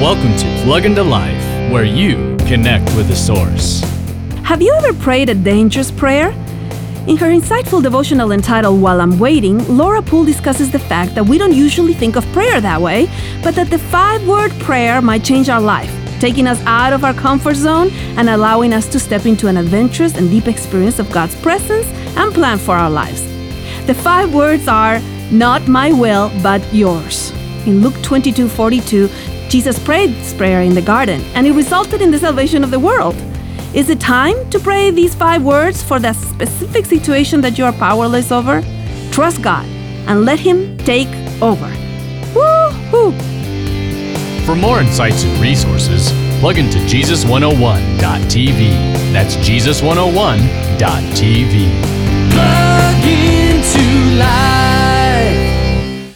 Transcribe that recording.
Welcome to Plug into Life, where you connect with the source. Have you ever prayed a dangerous prayer? In her insightful devotional entitled While I'm Waiting, Laura Poole discusses the fact that we don't usually think of prayer that way, but that the five word prayer might change our life, taking us out of our comfort zone and allowing us to step into an adventurous and deep experience of God's presence and plan for our lives. The five words are, Not my will, but yours. In Luke 22 42, Jesus prayed this prayer in the garden, and it resulted in the salvation of the world. Is it time to pray these five words for that specific situation that you are powerless over? Trust God and let Him take over. Woo-hoo! For more insights and resources, plug into Jesus101.tv. That's Jesus101.tv.